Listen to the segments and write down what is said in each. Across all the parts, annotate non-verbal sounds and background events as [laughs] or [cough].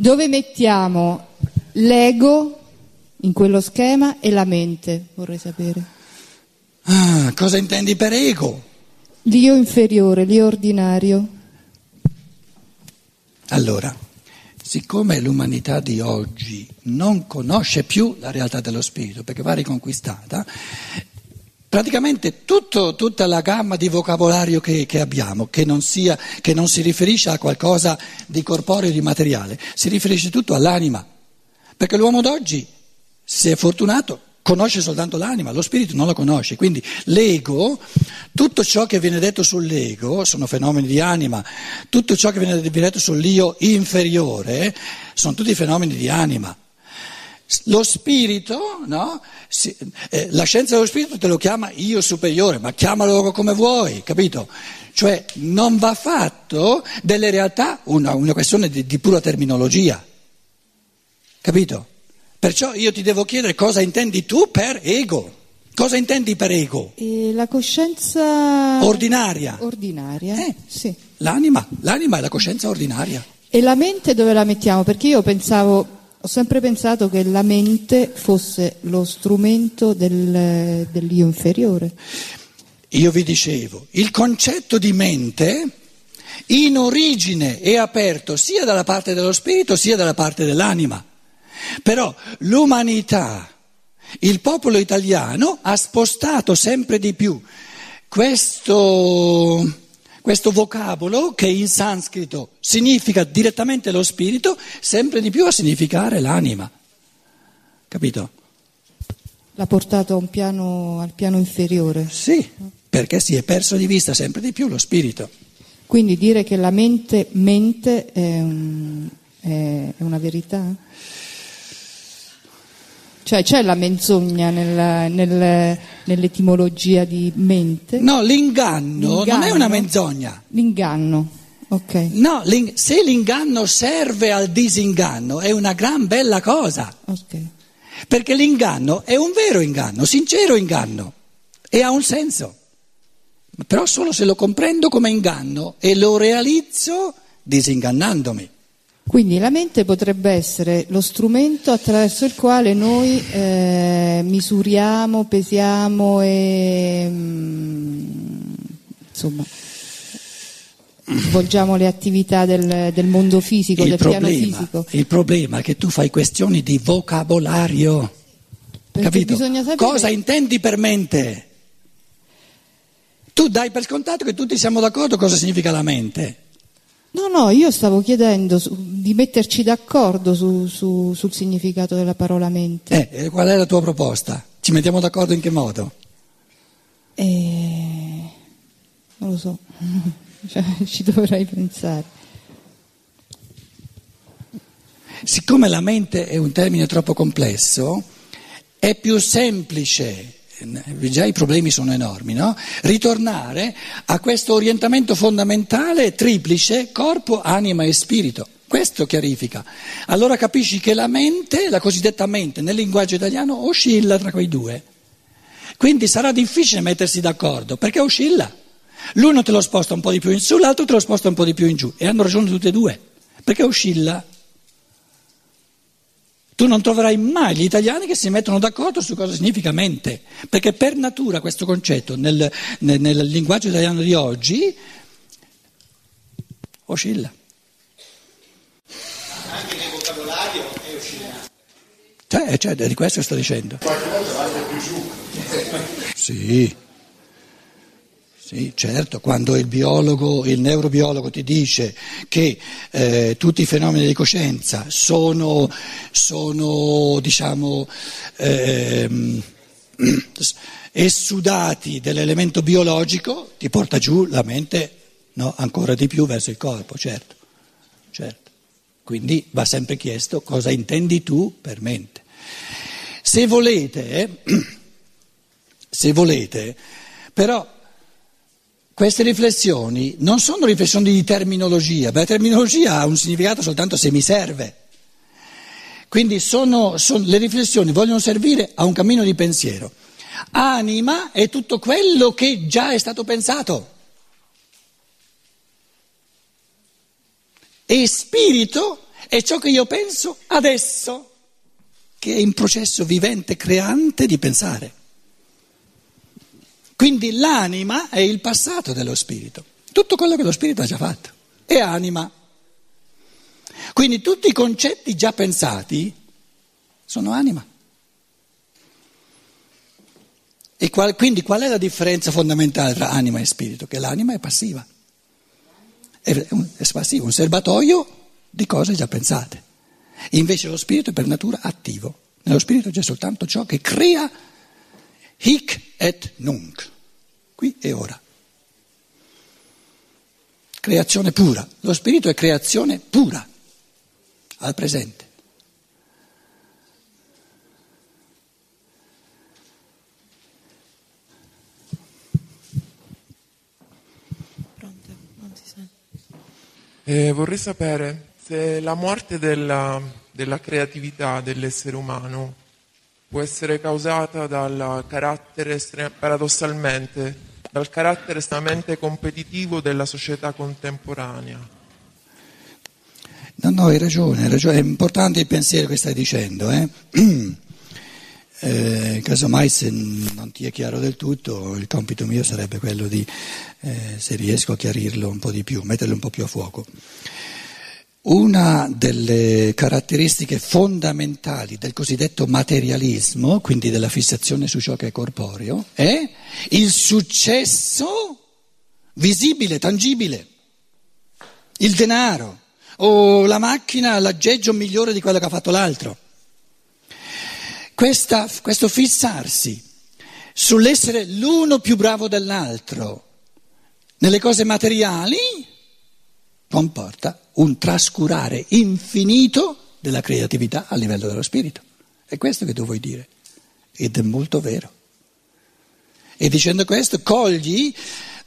Dove mettiamo l'ego in quello schema e la mente, vorrei sapere. Ah, cosa intendi per ego? L'io inferiore, l'io ordinario. Allora, siccome l'umanità di oggi non conosce più la realtà dello spirito perché va riconquistata, praticamente tutto, tutta la gamma di vocabolario che, che abbiamo, che non, sia, che non si riferisce a qualcosa di corporeo, di materiale, si riferisce tutto all'anima. Perché l'uomo d'oggi, se è fortunato, conosce soltanto l'anima, lo spirito non lo conosce. Quindi l'ego, tutto ciò che viene detto sull'ego, sono fenomeni di anima, tutto ciò che viene detto sull'io inferiore, sono tutti fenomeni di anima. Lo spirito, no? Si, eh, la scienza dello spirito te lo chiama io superiore, ma chiamalo come vuoi, capito? Cioè non va fatto delle realtà una, una questione di, di pura terminologia, capito? Perciò io ti devo chiedere cosa intendi tu per ego. Cosa intendi per ego? E la coscienza ordinaria. Ordinaria, eh, sì. L'anima, l'anima è la coscienza ordinaria. E la mente dove la mettiamo? Perché io pensavo ho sempre pensato che la mente fosse lo strumento del, dell'io inferiore. Io vi dicevo, il concetto di mente in origine è aperto sia dalla parte dello spirito sia dalla parte dell'anima. Però l'umanità, il popolo italiano ha spostato sempre di più questo questo vocabolo che in sanscrito significa direttamente lo spirito, sempre di più a significare l'anima. Capito? L'ha portato piano, al piano inferiore. Sì, perché si è perso di vista sempre di più lo spirito. Quindi dire che la mente mente è, un, è una verità? Cioè c'è la menzogna nel, nel, nell'etimologia di mente? No, l'inganno, l'inganno, non è una menzogna. L'inganno, ok. No, se l'inganno serve al disinganno è una gran bella cosa. Ok. Perché l'inganno è un vero inganno, sincero inganno e ha un senso. Però solo se lo comprendo come inganno e lo realizzo disingannandomi. Quindi la mente potrebbe essere lo strumento attraverso il quale noi eh, misuriamo, pesiamo e mm, insomma svolgiamo le attività del, del mondo fisico, il del problema, piano fisico. Il problema è che tu fai questioni di vocabolario. Perché capito? Sapere... Cosa intendi per mente? Tu dai per scontato che tutti siamo d'accordo cosa significa la mente. No, no, io stavo chiedendo su, di metterci d'accordo su, su, sul significato della parola mente. Eh, qual è la tua proposta? Ci mettiamo d'accordo in che modo? Eh, non lo so, [laughs] cioè, ci dovrei pensare. Siccome la mente è un termine troppo complesso, è più semplice già i problemi sono enormi, no? ritornare a questo orientamento fondamentale triplice corpo, anima e spirito. Questo chiarifica. Allora capisci che la mente, la cosiddetta mente, nel linguaggio italiano oscilla tra quei due. Quindi sarà difficile mettersi d'accordo perché oscilla. L'uno te lo sposta un po' di più in su, l'altro te lo sposta un po' di più in giù. E hanno ragione tutte e due, perché oscilla. Tu non troverai mai gli italiani che si mettono d'accordo su cosa significa mente, perché per natura questo concetto nel, nel, nel linguaggio italiano di oggi oscilla. Anche nel vocabolario è oscillante. Cioè, cioè, di questo sto dicendo. Qualche volta va più giù. Sì. Sì, certo, quando il biologo, il neurobiologo ti dice che eh, tutti i fenomeni di coscienza sono, sono diciamo, [clears throat] eh, essudati dell'elemento biologico, ti porta giù la mente no, ancora di più verso il corpo, certo, certo. Quindi va sempre chiesto cosa intendi tu per mente. Se volete, [clears throat] se volete, però queste riflessioni non sono riflessioni di terminologia, perché la terminologia ha un significato soltanto se mi serve. Quindi sono, sono, le riflessioni vogliono servire a un cammino di pensiero. Anima è tutto quello che già è stato pensato. E spirito è ciò che io penso adesso, che è in processo vivente, creante di pensare. Quindi l'anima è il passato dello spirito, tutto quello che lo spirito ha già fatto, è anima. Quindi tutti i concetti già pensati sono anima. E qual, quindi qual è la differenza fondamentale tra anima e spirito? Che l'anima è passiva, è, è passivo, un serbatoio di cose già pensate. Invece lo spirito è per natura attivo. Nello spirito c'è soltanto ciò che crea hic et nunc, qui e ora. Creazione pura. Lo spirito è creazione pura, al presente. Pronto? Non si sente. Eh, vorrei sapere se la morte della, della creatività dell'essere umano può essere causata dal carattere, paradossalmente, dal carattere estremamente competitivo della società contemporanea. No, no, hai ragione, hai ragione, è importante il pensiero che stai dicendo. Eh? [clears throat] Eh, casomai se non ti è chiaro del tutto, il compito mio sarebbe quello di, eh, se riesco a chiarirlo un po' di più, metterlo un po' più a fuoco. Una delle caratteristiche fondamentali del cosiddetto materialismo, quindi della fissazione su ciò che è corporeo, è il successo visibile, tangibile, il denaro o la macchina, l'aggeggio migliore di quello che ha fatto l'altro. Questa, questo fissarsi sull'essere l'uno più bravo dell'altro nelle cose materiali comporta un trascurare infinito della creatività a livello dello spirito. È questo che tu vuoi dire. Ed è molto vero. E dicendo questo cogli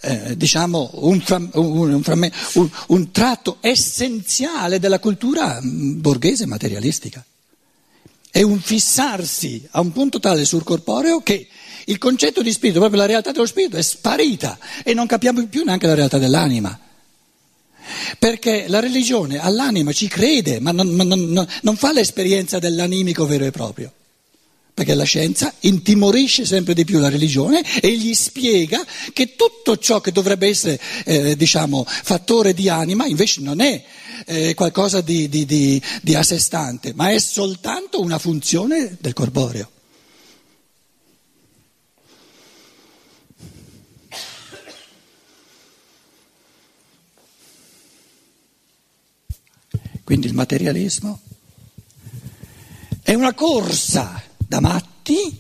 eh, diciamo, un, un, un, un, tratto essenziale della cultura borghese materialistica. È un fissarsi a un punto tale sul corporeo che il concetto di spirito, proprio la realtà dello spirito, è sparita e non capiamo più neanche la realtà dell'anima. Perché la religione all'anima ci crede, ma non, non, non fa l'esperienza dell'animico vero e proprio perché la scienza intimorisce sempre di più la religione e gli spiega che tutto ciò che dovrebbe essere, eh, diciamo, fattore di anima invece non è eh, qualcosa di, di, di, di a sé stante, ma è soltanto una funzione del corporeo. Quindi il materialismo è una corsa da matti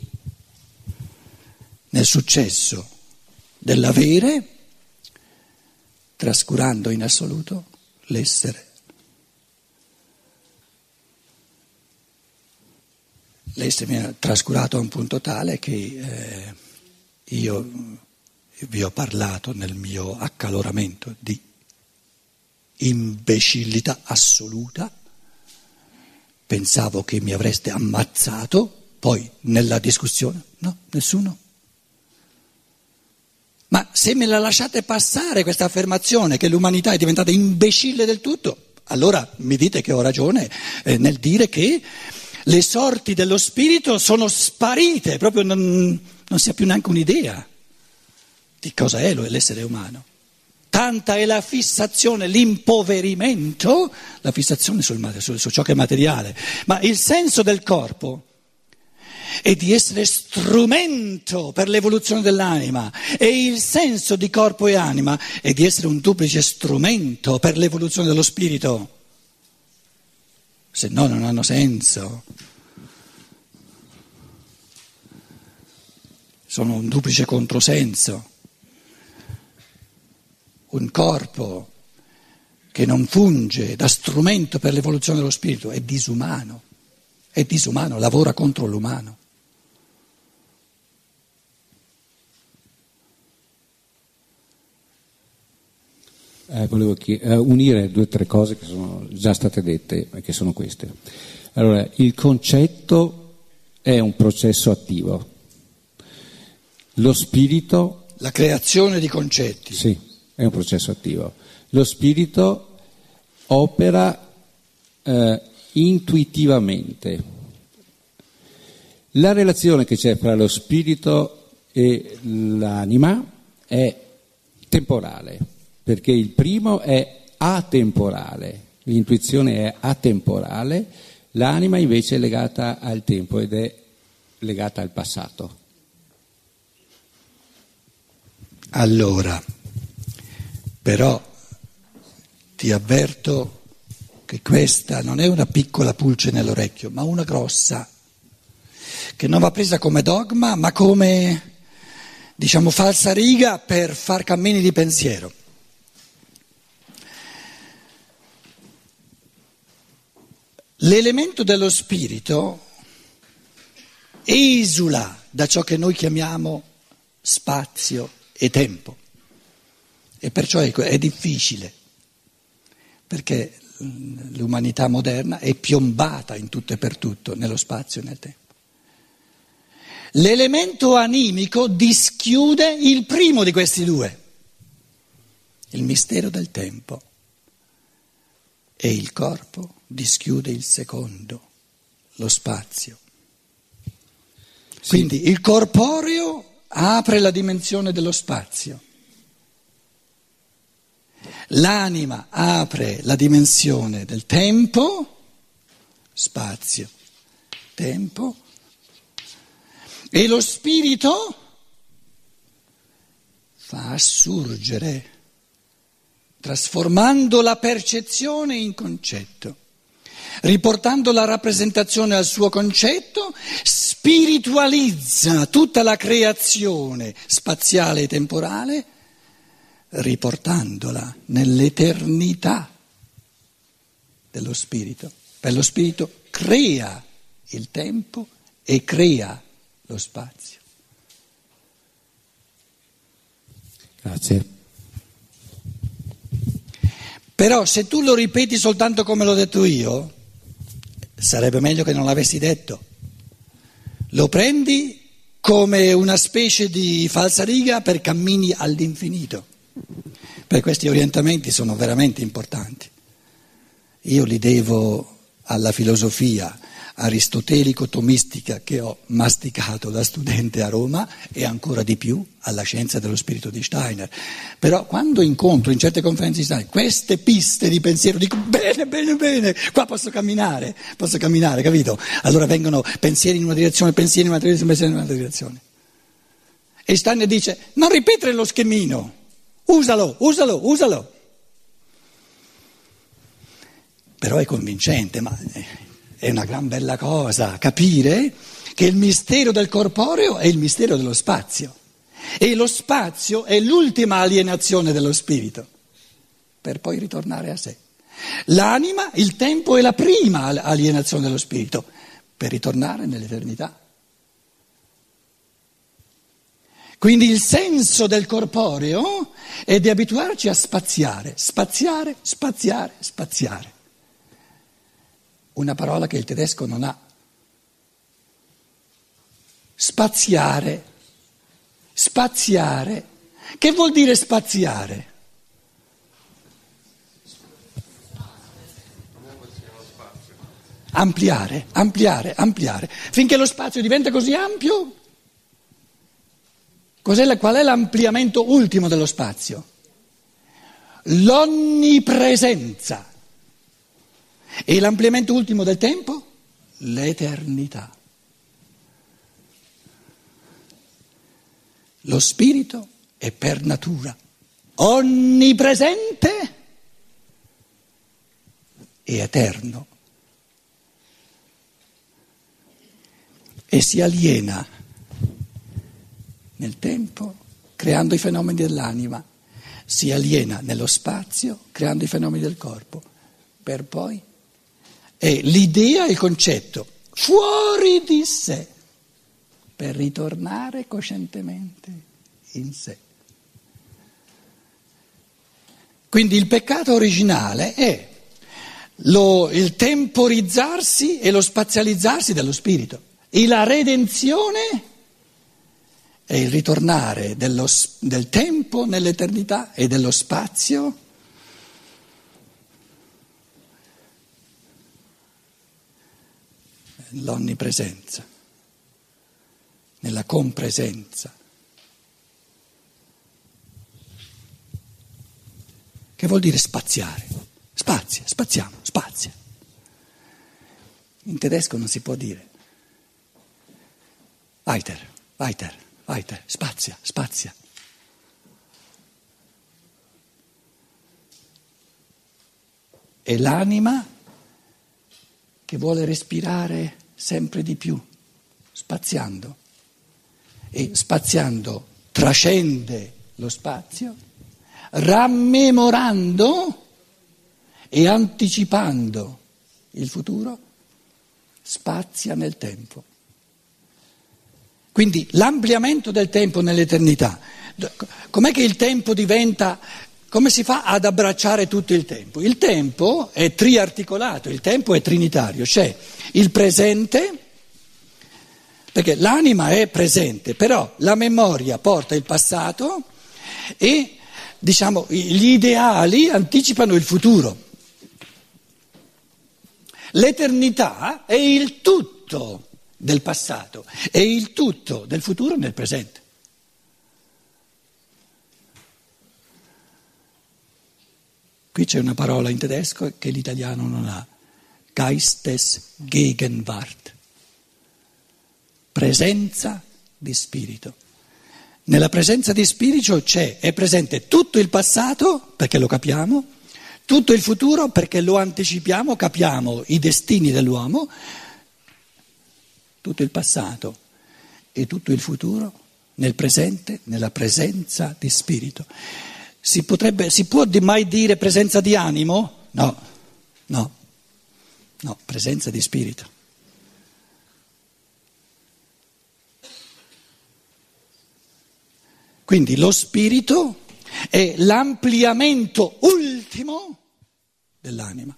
nel successo dell'avere, trascurando in assoluto l'essere. L'essere viene trascurato a un punto tale che eh, io vi ho parlato nel mio accaloramento di imbecillità assoluta, pensavo che mi avreste ammazzato poi nella discussione, no, nessuno. Ma se me la lasciate passare questa affermazione che l'umanità è diventata imbecille del tutto, allora mi dite che ho ragione eh, nel dire che le sorti dello spirito sono sparite, proprio non, non si ha più neanche un'idea di cosa è l'essere umano. Tanta è la fissazione, l'impoverimento, la fissazione sul, su, su ciò che è materiale, ma il senso del corpo e di essere strumento per l'evoluzione dell'anima e il senso di corpo e anima è di essere un duplice strumento per l'evoluzione dello spirito. Se no non hanno senso. Sono un duplice controsenso. Un corpo che non funge da strumento per l'evoluzione dello spirito è disumano, è disumano, lavora contro l'umano. Eh, volevo chied- eh, unire due o tre cose che sono già state dette, che sono queste. Allora, il concetto è un processo attivo. Lo spirito... La creazione di concetti. Sì, è un processo attivo. Lo spirito opera eh, intuitivamente. La relazione che c'è fra lo spirito e l'anima è temporale, perché il primo è atemporale, l'intuizione è atemporale, l'anima invece è legata al tempo ed è legata al passato. Allora, però ti avverto che questa non è una piccola pulce nell'orecchio, ma una grossa, che non va presa come dogma, ma come, diciamo, falsa riga per far cammini di pensiero. L'elemento dello spirito esula da ciò che noi chiamiamo spazio e tempo e perciò ecco, è difficile perché l'umanità moderna è piombata in tutto e per tutto nello spazio e nel tempo. L'elemento animico dischiude il primo di questi due, il mistero del tempo, e il corpo dischiude il secondo, lo spazio. Quindi il corporeo apre la dimensione dello spazio. L'anima apre la dimensione del tempo, spazio, tempo, e lo spirito fa assurgere, trasformando la percezione in concetto riportando la rappresentazione al suo concetto, spiritualizza tutta la creazione spaziale e temporale, riportandola nell'eternità dello spirito. Per lo spirito crea il tempo e crea lo spazio. Grazie. Però se tu lo ripeti soltanto come l'ho detto io, sarebbe meglio che non l'avessi detto. Lo prendi come una specie di falsariga per cammini all'infinito. Per questi orientamenti sono veramente importanti. Io li devo alla filosofia aristotelico-tomistica che ho masticato da studente a Roma e ancora di più alla scienza dello spirito di Steiner. Però quando incontro in certe conferenze di Steiner queste piste di pensiero dico bene, bene, bene, qua posso camminare, posso camminare, capito? Allora vengono pensieri in una direzione, pensieri in un'altra direzione, pensieri in un'altra direzione. E Steiner dice non ripetere lo schemino, usalo, usalo, usalo. Però è convincente, ma è una gran bella cosa capire che il mistero del corporeo è il mistero dello spazio e lo spazio è l'ultima alienazione dello spirito per poi ritornare a sé. L'anima, il tempo è la prima alienazione dello spirito per ritornare nell'eternità. Quindi il senso del corporeo è di abituarci a spaziare, spaziare, spaziare, spaziare una parola che il tedesco non ha. Spaziare. Spaziare. Che vuol dire spaziare? Ampliare, ampliare, ampliare. Finché lo spazio diventa così ampio, la, qual è l'ampliamento ultimo dello spazio? L'onnipresenza. E l'ampliamento ultimo del tempo? L'eternità. Lo spirito è per natura onnipresente e eterno. E si aliena nel tempo creando i fenomeni dell'anima, si aliena nello spazio creando i fenomeni del corpo, per poi è l'idea e il concetto fuori di sé per ritornare coscientemente in sé. Quindi il peccato originale è lo, il temporizzarsi e lo spazializzarsi dello spirito. E la redenzione è il ritornare dello, del tempo nell'eternità e dello spazio nell'onnipresenza, nella compresenza. Che vuol dire spaziare? Spazia, spaziamo, spazia. In tedesco non si può dire. Weiter, weiter, weiter, spazia, spazia. È l'anima che vuole respirare sempre di più, spaziando. E spaziando trascende lo spazio, rammemorando e anticipando il futuro, spazia nel tempo. Quindi l'ampliamento del tempo nell'eternità. Com'è che il tempo diventa come si fa ad abbracciare tutto il tempo? Il tempo è triarticolato, il tempo è trinitario, c'è il presente, perché l'anima è presente, però la memoria porta il passato e diciamo, gli ideali anticipano il futuro. L'eternità è il tutto del passato e il tutto del futuro nel presente. Qui c'è una parola in tedesco che l'italiano non ha, Geistesgegenwart, presenza di spirito. Nella presenza di spirito c'è, è presente tutto il passato, perché lo capiamo, tutto il futuro, perché lo anticipiamo, capiamo i destini dell'uomo, tutto il passato e tutto il futuro nel presente, nella presenza di spirito. Si, potrebbe, si può mai dire presenza di animo? No, no, no, presenza di spirito. Quindi lo spirito è l'ampliamento ultimo dell'anima.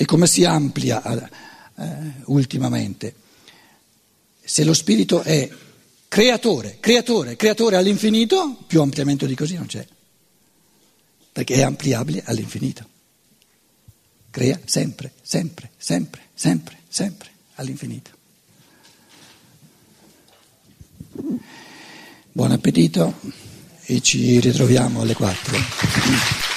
E come si amplia eh, ultimamente? Se lo spirito è creatore, creatore, creatore all'infinito, più ampliamento di così non c'è, perché è ampliabile all'infinito. Crea sempre, sempre, sempre, sempre, sempre all'infinito. Buon appetito e ci ritroviamo alle 4.